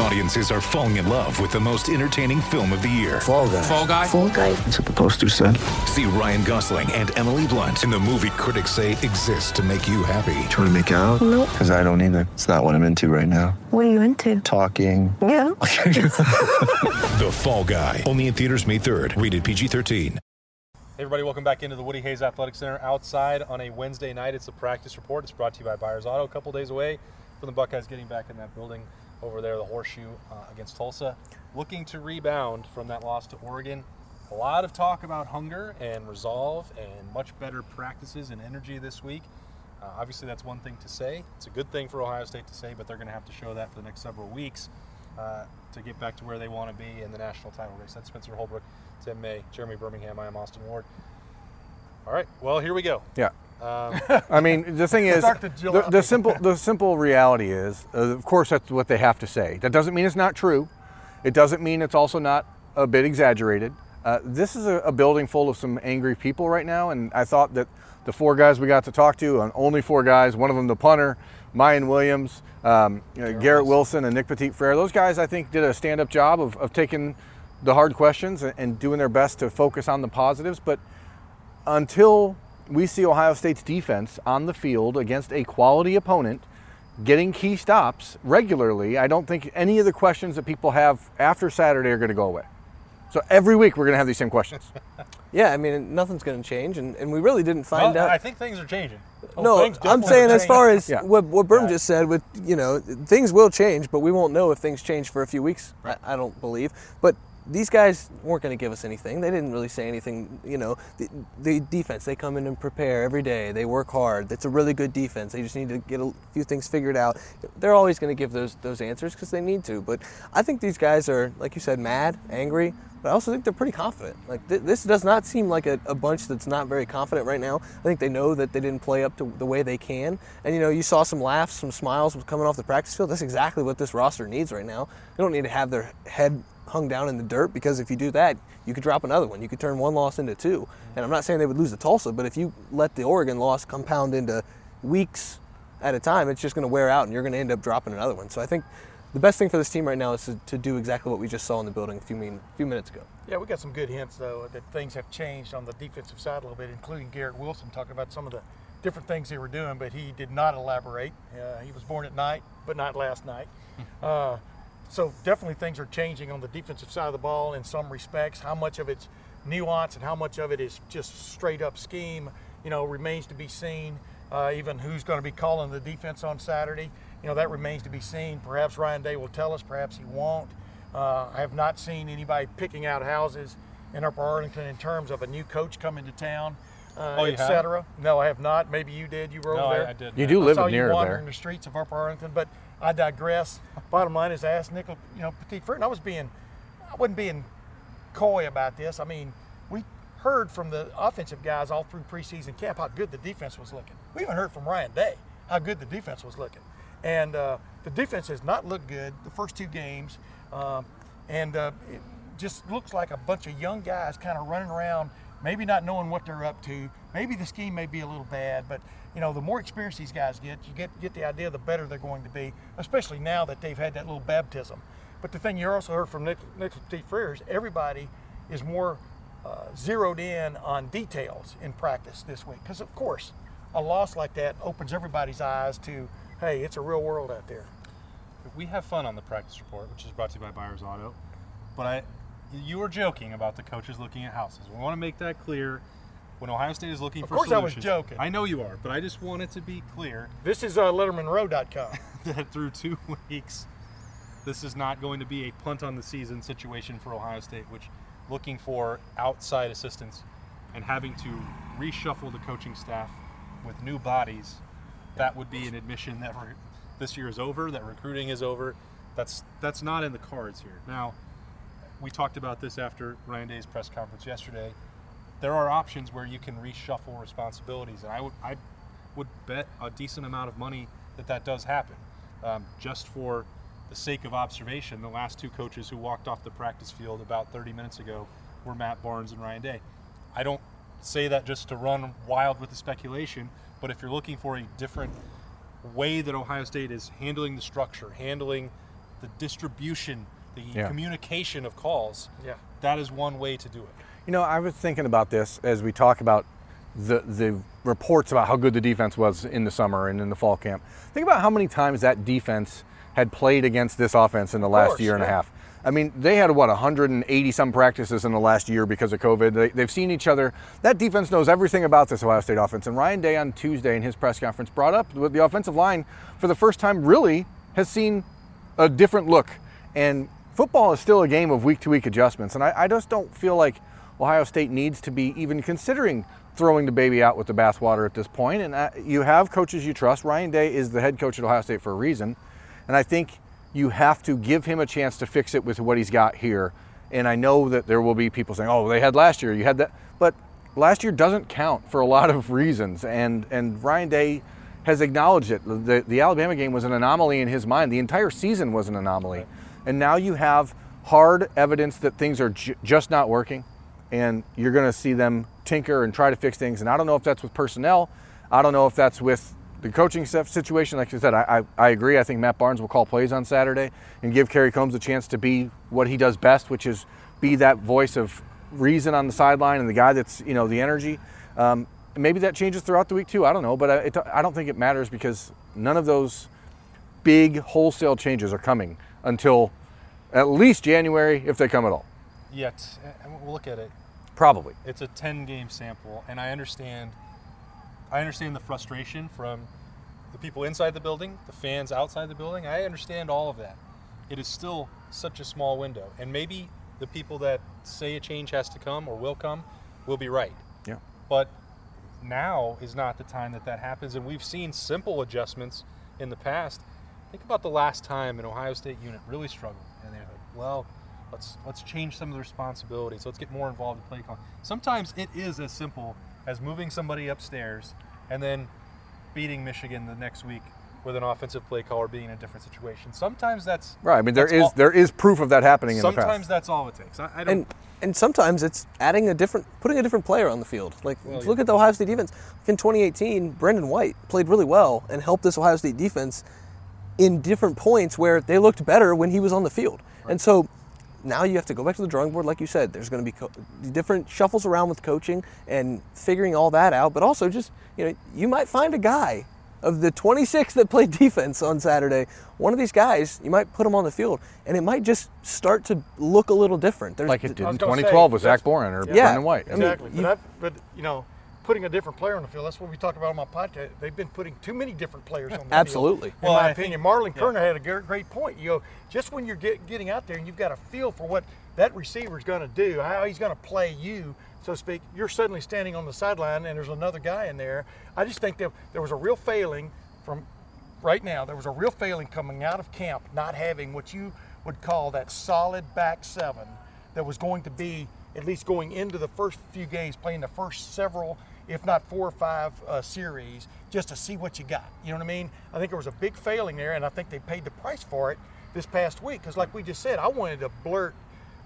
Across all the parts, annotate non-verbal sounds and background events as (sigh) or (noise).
Audiences are falling in love with the most entertaining film of the year. Fall guy. Fall guy. Fall guy. That's what the poster said. See Ryan Gosling and Emily Blunt in the movie critics say exists to make you happy. Trying to make it out? Nope. Because I don't either. It's not what I'm into right now. What are you into? Talking. Yeah. (laughs) The Fall Guy. Only in theaters May 3rd. Rated PG-13. Hey everybody, welcome back into the Woody Hayes Athletic Center. Outside on a Wednesday night, it's a practice report. It's brought to you by Byers Auto. A couple days away from the Buckeyes getting back in that building over there, the Horseshoe uh, against Tulsa, looking to rebound from that loss to Oregon. A lot of talk about hunger and resolve and much better practices and energy this week. Uh, obviously, that's one thing to say. It's a good thing for Ohio State to say, but they're going to have to show that for the next several weeks uh, to get back to where they want to be in the national title race. That's Spencer Holbrook, Tim May, Jeremy Birmingham. I am Austin Ward. All right, well, here we go. Yeah. Um, (laughs) I mean, the thing (laughs) is, Start to Jill the, the simple (laughs) the simple reality is, uh, of course, that's what they have to say. That doesn't mean it's not true. It doesn't mean it's also not a bit exaggerated. Uh, this is a, a building full of some angry people right now, and I thought that the four guys we got to talk to, and only four guys, one of them the punter, Mayan Williams, um, you know, Garrett Wilson, and Nick Petit Frere, those guys I think did a stand-up job of, of taking the hard questions and, and doing their best to focus on the positives, but until we see Ohio State's defense on the field against a quality opponent getting key stops regularly, I don't think any of the questions that people have after Saturday are going to go away. So every week we're going to have these same questions. (laughs) Yeah, I mean, nothing's going to change, and, and we really didn't find well, out. I think things are changing. Oh, no, I'm saying as far as Yeah. what, what Berm Right. just said, with you know, things will change, but we won't know if things change for a few weeks. I, I don't believe. But these guys weren't going to give us anything. They didn't really say anything. You know, the, the defense they come in and prepare every day. They work hard. It's a really good defense. They just need to get a few things figured out. They're always going to give those those answers because they need to. But I think these guys are, like you said, mad, angry. But I also think they're pretty confident. Like th- this does not seem like a, a bunch that's not very confident right now. I think they know that they didn't play up to the way they can. And you know, you saw some laughs, some smiles coming off the practice field. That's exactly what this roster needs right now. They don't need to have their head hung down in the dirt because if you do that, you could drop another one. You could turn one loss into two. And I'm not saying they would lose to Tulsa, but if you let the Oregon loss compound into weeks at a time, it's just going to wear out and you're going to end up dropping another one. So I think the best thing for this team right now is to, to do exactly what we just saw in the building a few, min- few minutes ago. Yeah, we got some good hints though that things have changed on the defensive side a little bit, including Garrett Wilson talking about some of the different things they were doing, but he did not elaborate. Uh, he was born at night, but not last night. (laughs) uh, so definitely things are changing on the defensive side of the ball in some respects. How much of it's nuance and how much of it is just straight up scheme, you know, remains to be seen. Uh, even who's going to be calling the defense on Saturday, you know, that remains to be seen. Perhaps Ryan Day will tell us, perhaps he won't. Uh, I have not seen anybody picking out houses in Upper Arlington in terms of a new coach coming to town, uh, Oh, you et cetera. No, I have not. Maybe you did. You were No, over I, there. I did. You do I live saw you near wandering there. the streets of Upper Arlington, but I digress. Bottom line is, I asked Nickel, you know, Petit Frere, and I was being, I wasn't being coy about this. I mean, we heard from the offensive guys all through preseason camp how good the defense was looking. We even heard from Ryan Day how good the defense was looking, and uh, the defense has not looked good the first two games, um, and uh, it just looks like a bunch of young guys kind of running around, maybe not knowing what they're up to. Maybe the scheme may be a little bad, but you know, the more experience these guys get, you get get the idea the better they're going to be, especially now that they've had that little baptism. But the thing you also heard from Nick, Nick Petit Frere is everybody is more uh, zeroed in on details in practice this week. Because, of course, a loss like that opens everybody's eyes to, hey, it's a real world out there. we have fun on the practice report, which is brought to you by Byers Auto. But I, you were joking about the coaches looking at houses. We want to make that clear. When Ohio State is looking. Of for course I was joking. I know you are, but I just want it to be clear This is uh, LettermanRow.com. (laughs) that through two weeks, this is not going to be a punt on the season situation for Ohio State, which looking for outside assistance and having to reshuffle the coaching staff with new bodies, that would be an admission that this year is over, that recruiting is over. That's that's not in the cards here. Now, we talked about this after Ryan Day's press conference yesterday. There are options where you can reshuffle responsibilities, and I would I would bet a decent amount of money that that does happen. Um, just for the sake of observation, the last two coaches who walked off the practice field about 30 minutes ago were Matt Barnes and Ryan Day. I don't say that just to run wild with the speculation, but if you're looking for a different way that Ohio State is handling the structure, handling the distribution, the Yeah. communication of calls, Yeah. that is one way to do it. You know, I was thinking about this as we talk about the the reports about how good the defense was in the summer and in the fall camp. Think about how many times that defense had played against this offense in the last course, year and a half. I mean, they had what 180 some practices in the last year because of COVID. They, they've seen each other. That defense knows everything about this Ohio State offense. And Ryan Day on Tuesday in his press conference brought up what the offensive line for the first time really has seen a different look. And football is still a game of week to week adjustments. And I, I just don't feel like Ohio State needs to be even considering throwing the baby out with the bathwater at this point. And uh, you have coaches you trust. Ryan Day is the head coach at Ohio State for a reason. And I think you have to give him a chance to fix it with what he's got here. And I know that there will be people saying, oh, they had last year, you had that. But last year doesn't count for a lot of reasons. And, and Ryan Day has acknowledged it. The, the Alabama game was an anomaly in his mind. The entire season was an anomaly. And now you have hard evidence that things are ju- just not working. And you're going to see them tinker and try to fix things. And I don't know if that's with personnel. I don't know if that's with the coaching situation. Like you said, I, I, I agree. I think Matt Barnes will call plays on Saturday and give Kerry Coombs a chance to be what he does best, which is be that voice of reason on the sideline and the guy that's, you know, the energy. Um, maybe that changes throughout the week too. I don't know, but I, it, I don't think it matters because none of those big wholesale changes are coming until at least January, if they come at all. Yet, we'll look at it. Probably. It's a 10 game sample, and I understand. I understand the frustration from the people inside the building, the fans outside the building. I understand all of that. It is still such a small window, and maybe the people that say a change has to come or will come will be right. Yeah. But now is not the time that that happens, and we've seen simple adjustments in the past. Think about the last time an Ohio State unit really struggled, and they're like, "Well, let's let's change some of the responsibilities. Let's get more involved in play calling." Sometimes it is as simple as moving somebody upstairs and then beating Michigan the next week with an offensive play caller being in a different situation. Sometimes that's Right. I mean, there is all, there is proof of that happening in the Sometimes that's all it takes. I, I don't. And and sometimes it's adding a different, putting a different player on the field. Like Well, look yeah. at the Ohio State defense. In 2018, Brendon White played really well and helped this Ohio State defense in different points where they looked better when he was on the field. And so now you have to go back to the drawing board, like you said. There's going to be co- different shuffles around with coaching and figuring all that out. But also, just you know, you might find a guy of the 26 that played (laughs) defense on Saturday. One of these guys, you might put him on the field, and it might just start to look a little different. There's, like it did in gonna say, 2012 with Zach Boren or Yeah. Brendon White. I mean, Exactly. you- I, but you know, putting a different player on the field. That's what we talk about on my podcast. They've been putting too many different players on the Absolutely. field. In Well, my I opinion, think- Marlon yeah. Kerner had a great, great point. You go just when you're get, getting out there and you've got a feel for what that receiver is going to do, how he's going to play you, so to speak. You're suddenly standing on the sideline and there's another guy in there. I just think that there was a real failing from right now. There was a real failing coming out of camp, not having what you would call that solid back seven that was going to be at least going into the first few games, playing the first several, if not four or five uh, series, just to see what you got. You know what I mean? I think there was a big failing there, and I think they paid the price for it this past week. Because, like we just said, I wanted to blurt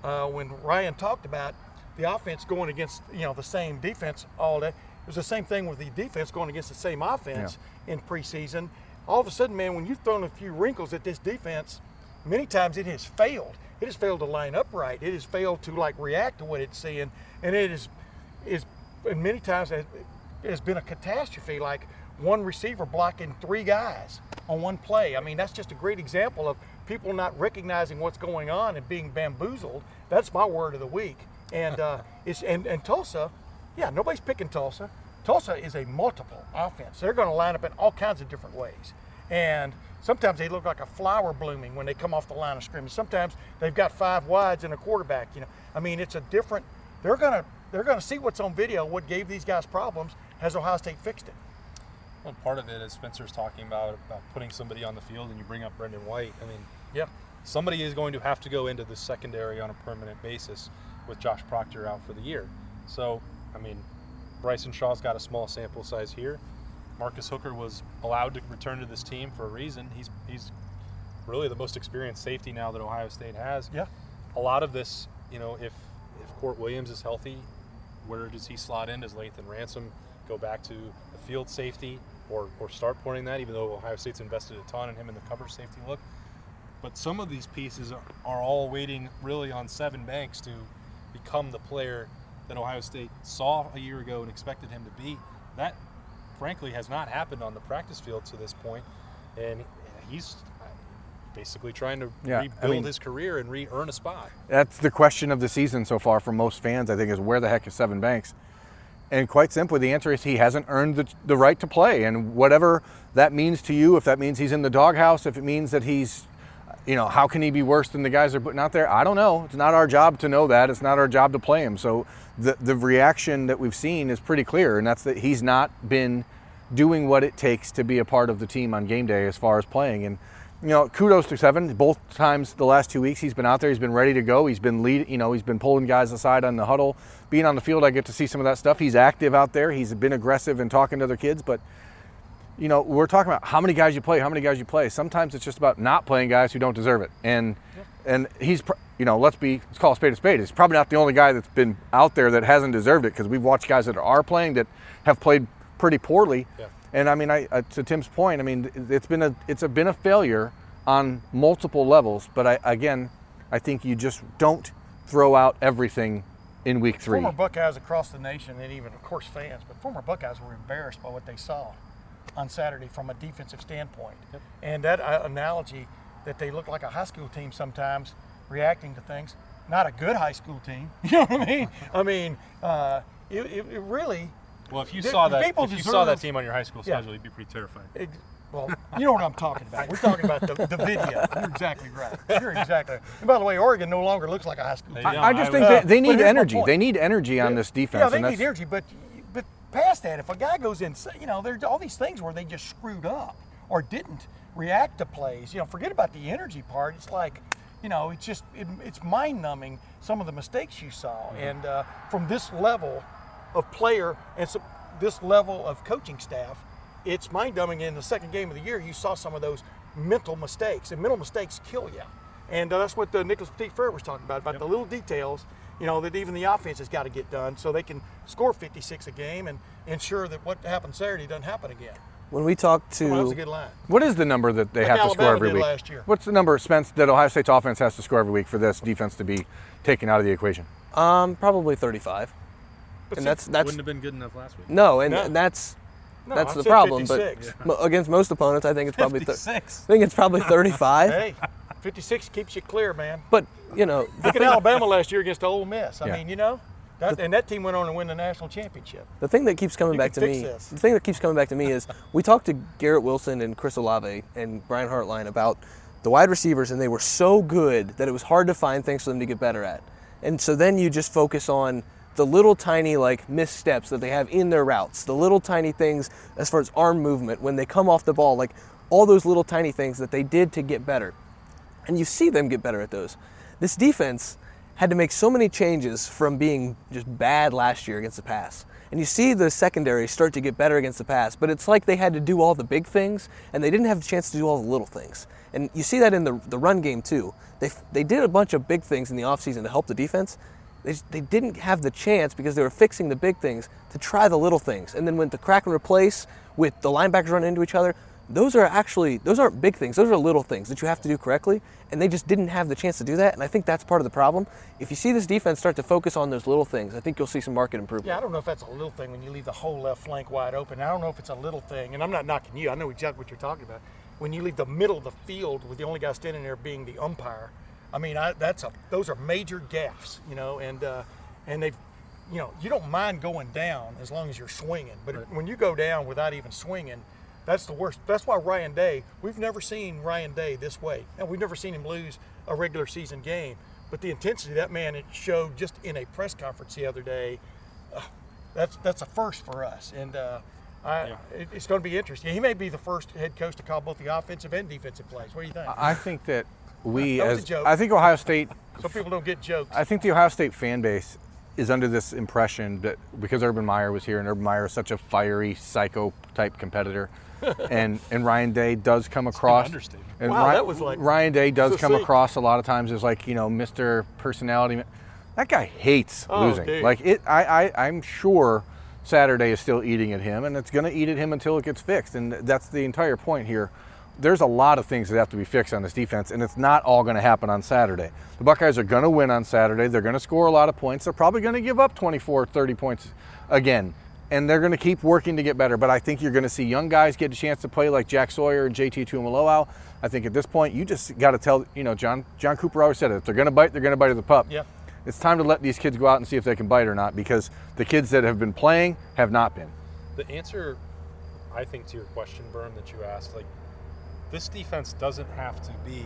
uh, when Ryan talked about the offense going against you know the same defense all day. It was the same thing with the defense going against the same offense in preseason. All of a sudden, man, when you've thrown a few wrinkles at this defense, many times it has failed. It has failed to line up right. It has failed to like react to what it's seeing, and it is is and many times it has been a catastrophe. Like one receiver blocking three guys on one play. I mean, that's just a great example of people not recognizing what's going on and being bamboozled. That's my word of the week. And uh, (laughs) it's and, and Tulsa, yeah, nobody's picking Tulsa. Tulsa is a multiple offense. They're going to line up in all kinds of different ways. And sometimes they look like a flower blooming when they come off the line of scrimmage. Sometimes they've got five wides and a quarterback. You know, I mean, it's a different. They're gonna they're gonna see what's on video. What gave these guys problems? Has Ohio State fixed it? Well, part of it, as Spencer's talking about, about putting somebody on the field, and you bring up Brendon White. I mean, Yeah. somebody is going to have to go into the secondary on a permanent basis with Josh Proctor out for the year. So, I mean, Bryson Shaw's got a small sample size here. Marcus Hooker was allowed to return to this team for a reason. He's he's really the most experienced safety now that Ohio State has. Yeah. A lot of this, you know, if if Kourt Williams is healthy, where does he slot in? Does Lathan Ransom go back to the field safety or, or start pointing that, even though Ohio State's invested a ton in him in the cover safety look? But some of these pieces are, are all waiting really on Sevyn Banks to become the player that Ohio State saw a year ago and expected him to be. That, frankly, has not happened on the practice field to this point, and he's basically trying to Yeah, I rebuild mean- his career and re-earn a spot. That's the question of the season so far for most fans, I think, is where the heck is Sevyn Banks? And quite simply, the answer is he hasn't earned the, the right to play. And whatever that means to you, if that means he's in the doghouse, if it means that he's, you know, how can he be worse than the guys they're putting out there? I don't know. It's not our job to know that. It's not our job to play him. So the, the reaction that we've seen is pretty clear, and that's that he's not been doing what it takes to be a part of the team on game day as far as playing. And you know, kudos to Sevyn. Both times the last two weeks he's been out there. He's been ready to go. He's been lead. You know, he's been pulling guys aside on the huddle. Being on the field, I get to see some of that stuff. He's active out there. He's been aggressive and talking to other kids. But you know, we're talking about how many guys you play, how many guys you play. Sometimes it's just about not playing guys who don't deserve it. And and he's, you know, let's be let's call a spade a spade. He's probably not the only guy that's been out there that hasn't deserved it because we've watched guys that are playing that have played pretty poorly. Yeah. And I mean, I, uh, to Tim's point, I mean, it's been a it's a, been a failure on multiple levels. But I, again, I think you just don't throw out everything in week three. Former Buckeyes across the nation, and even, of course, fans, but former Buckeyes were embarrassed by what they saw on Saturday from a defensive standpoint. And that uh, analogy that they look like a high school team sometimes reacting to things, not a good high school team. (laughs) You know what I mean? I mean, uh, it, it, it really. Well, if you The- saw that, people if you saw that team on your high school Yeah. schedule, you'd be pretty terrified. Ex- well, you know what I'm talking about. We're talking about the, the video. You're exactly right. You're exactly. And by the way, Oregon no longer looks like a high school team. I, I just I think would- they, they Uh, need but here's my energy. They need energy on this defense. Yeah, they need energy, but but past that, if a guy goes in, you know, there's all these things where they just screwed up or didn't react to plays. You know, forget about the energy part. It's like, you know, it's just it, it's mind numbing some of the mistakes you saw, Mm-hmm. and uh, from this level of player and so, this level of coaching staff, it's mind numbing. In the second game of the year, you saw some of those mental mistakes, and mental mistakes kill you. And uh, that's what uh, Nicholas Petit Frere was talking about, about the little details, you know, that even the offense has got to get done so they can score 56 a game and ensure that what happened Saturday doesn't happen again. When we talk to Well, that a good line. What is the number that they Like have to score every did week? last year. What's the number, Spence, that Ohio State's offense has to score every week for this defense to be taken out of the equation? um, probably 35, But and that's that's Wouldn't have been good enough last week. no, and, No. that's no, that's I the problem. 56. But (laughs) mo- against most opponents, I think it's probably thir- 56. I think it's probably 35. Hey, 56 keeps you clear, man. But you know, the Look at Alabama last year against Ole Miss. I Yeah. mean, you know, that, and that team went on to win the national championship. the thing that keeps coming You back to fix me, this. the thing that keeps coming back to me is we talked to Garrett Wilson and Chris Olave and Brian Hartline about the wide receivers, and they were so good that it was hard to find things for them to get better at. And so then you just focus on the little tiny like missteps that they have in their routes, the little tiny things as far as arm movement when they come off the ball, like all those little tiny things that they did to get better. And you see them get better at those. This defense had to make so many changes from being just bad last year against the pass. And you see the secondary start to get better against the pass, but it's like they had to do all the big things and they didn't have the chance to do all the little things. And you see that in the, the run game too. They, they did a bunch of big things in the offseason to help the defense. They, they didn't have the chance because they were fixing the big things to try the little things. And then when the crack and replace with the linebackers running into each other, those are actually those aren't big things those are little things that you have to do correctly and they just didn't have the chance to do that and i think that's part of the problem if you see this defense start to focus on those little things i think you'll see some market improvement Yeah, I don't know if that's a little thing when you leave the whole left flank wide open. I don't know if it's a little thing, and I'm not knocking you. I know exactly what you're talking about. When you leave the middle of the field with the only guy standing there being the umpire, I mean, I, that's a those are major gaffes, you know, and uh, and they've, you know, you don't mind going down as long as you're swinging, but when you go down without even swinging, that's the worst. That's why Ryan Day. We've never seen Ryan Day this way, and we've never seen him lose a regular season game. But the intensity that man it showed just in a press conference the other day that's that's a first for us, and uh, I, Yeah. it, it's going to be interesting. He may be the first head coach to call both the offensive and defensive plays. What do you think? I think that we, That was a as joke. I think Ohio State, Some people don't get jokes. I think the Ohio State fan base is under this impression that because Urban Meyer was here and Urban Meyer is such a fiery psycho type competitor, (laughs) and and Ryan Day does come across. And Wow, Ryan, that was like Ryan Day does come across a lot of times as like you know Mr. Personality. That guy hates Oh, losing. dude. Like it, I, I, I'm sure Saturday is still eating at him, and it's going to eat at him until it gets fixed. And that's the entire point here. There's a lot of things that have to be fixed on this defense, and it's not all going to happen on Saturday. The Buckeyes are going to win on Saturday. They're going to score a lot of points. They're probably going to give up 24, 30 points again, and they're going to keep working to get better. But I think you're going to see young guys get a chance to play like Jack Sawyer and JT Tuimoloau. I think at this point, you just got to tell, you know, John John Cooper always said it. If they're going to bite, they're going to bite at the pup. Yeah. It's time to let these kids go out and see if they can bite or not because the kids that have been playing have not been. The answer, I think, to your question, Berm, that you asked, like, this defense doesn't have to be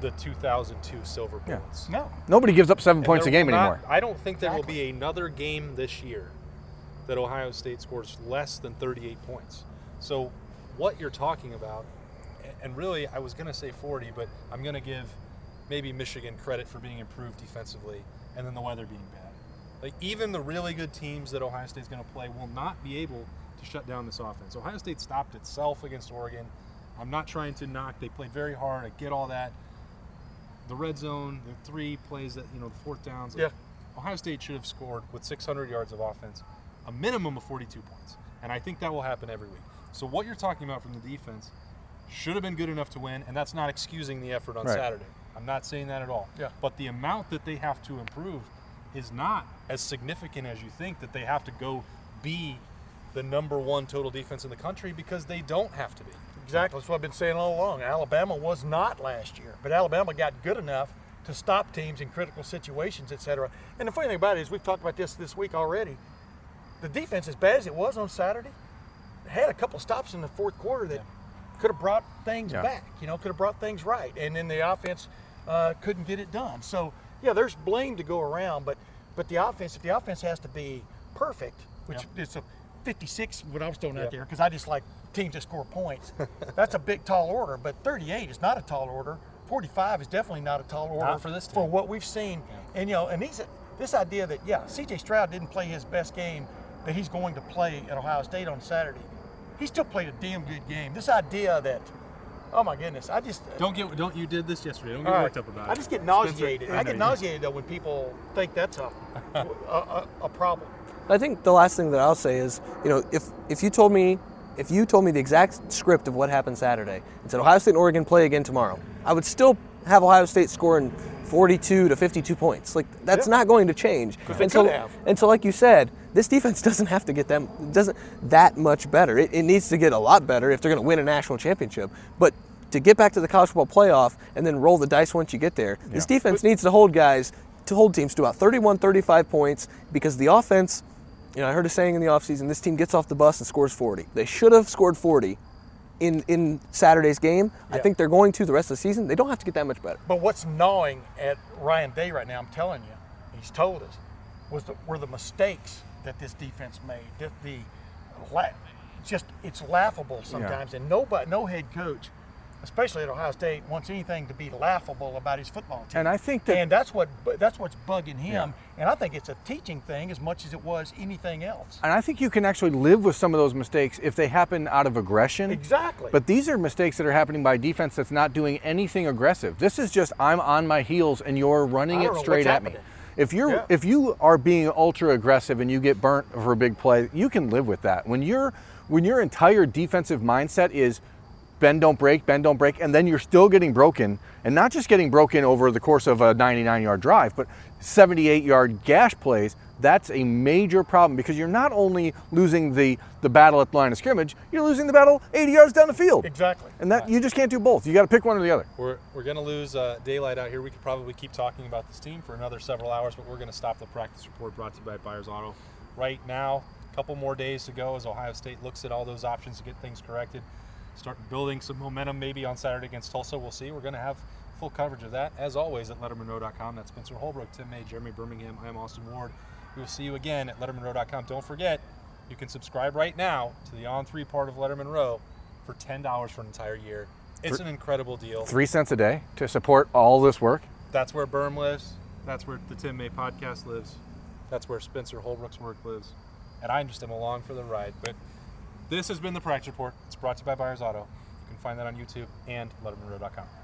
the 2002 Silver Yeah. Bullets. No. Nobody gives up seven And points a game not- anymore. I don't think there will be another game this year that Ohio State scores less than 38 points. So, what you're talking about, and really, I was going to say 40, but I'm going to give maybe Michigan credit for being improved defensively, and then the weather being bad. Like even the really good teams that Ohio State's going to play will not be able to shut down this offense. Ohio State stopped itself against Oregon. I'm not trying to knock. They played very hard. I get all that. The red zone, the three plays that you know, the fourth downs. Yeah. Ohio State should have scored with 600 yards of offense, a minimum of 42 points, and I think that will happen every week. So what you're talking about from the defense should have been good enough to win, and that's not excusing the effort on Right. Saturday. I'm not saying that at all. Yeah. But the amount that they have to improve is not as significant as you think that they have to go be the number one total defense in the country because they don't have to be. Exactly. That's what I've been saying all along. Alabama was not last year, but Alabama got good enough to stop teams in critical situations, et cetera. And the funny thing about it is, we've talked about this this week already. The defense, as bad as it was on Saturday, had a couple stops in the fourth quarter that could have brought things Yeah. back. You know, could have brought things right, and then the offense uh, couldn't get it done. So yeah, there's blame to go around, but but the offense, if the offense has to be perfect, which it's a 56 what I was throwing Yeah. out there because I just like teams that score points. (laughs) That's a big tall order, but 38 is not a tall order. 45 is definitely not a tall order Not for this for what we've seen. And you know, and these this idea that yeah, C.J. Stroud didn't play his best game that he's going to play at Ohio State on Saturday. He still played a damn good game. This idea that, oh my goodness, I just uh, Don't get don't you did this yesterday. Don't get right. worked up about it. I just get Spencer- nauseated. I I get nauseated though when people think that's a (laughs) a, a, a problem. I think the last thing that I'll say is, you know, if if you told me if you told me the exact script of what happened Saturday and said Ohio State and Oregon play again tomorrow, I would still have Ohio State scoring 42 to 52 points. Like that's Yeah. not going to change. and so, and so, like you said, this defense (laughs) doesn't have to get them doesn't that much better. It, it needs to get a lot better if they're going to win a national championship. But to get back to the college football playoff and then roll the dice once you get there, this defense needs to hold guys to hold teams to about 31, 35 points because the offense. You know, I heard a saying in the offseason, this team gets off the bus and scores 40. They should have scored 40 in, in Saturday's game. I think they're going to the rest of the season. They don't have to get that much better. But what's gnawing at Ryan Day right now, I'm telling you, he's told us, was the, were the mistakes that this defense made. That the just it's laughable sometimes, and nobody, no head coach, especially at Ohio State, wants anything to be laughable about his football team. And I think that- and that's what that's what's bugging him. And I think it's a teaching thing as much as it was anything else. And I think you can actually live with some of those mistakes if they happen out of aggression. Exactly. But these are mistakes that are happening by defense that's not doing anything aggressive. This is just I'm on my heels and you're running it straight at me. happening. If you're Yeah. if you are being ultra aggressive and you get burnt for a big play, you can live with that. When you're when your entire defensive mindset is bend don't break, bend don't break, and then you're still getting broken, and not just getting broken over the course of a 99 yard drive, but 78 yard gash plays, that's a major problem because you're not only losing the, the battle at the line of scrimmage, you're losing the battle 80 yards down the field. Exactly. And that you just can't do both. You got to pick one or the other. We're, we're going to lose uh, daylight out here. We could probably keep talking about this team for another several hours, but we're going to stop the practice report brought to you by Byers Auto right now. A couple more days to go as Ohio State looks at all those options to get things corrected. Start building some momentum maybe on Saturday against Tulsa. We'll see. We're going to have full coverage of that as always at LettermanRow.com. That's Spencer Holbrook, Tim May, Jeremy Birmingham. I am Austin Ward. We will see you again at LettermanRow.com. Don't forget, you can subscribe right now to the On Three part of Letterman Row for $10 for an entire year. It's an incredible deal. Three cents a day to support all this work. That's where Berm lives. That's where the Tim May podcast lives. That's where Spencer Holbrook's work lives. And I just am along for the ride. But this has been the Practice Report. It's brought to you by Byers Auto. You can find that on YouTube and LettermanRow.com.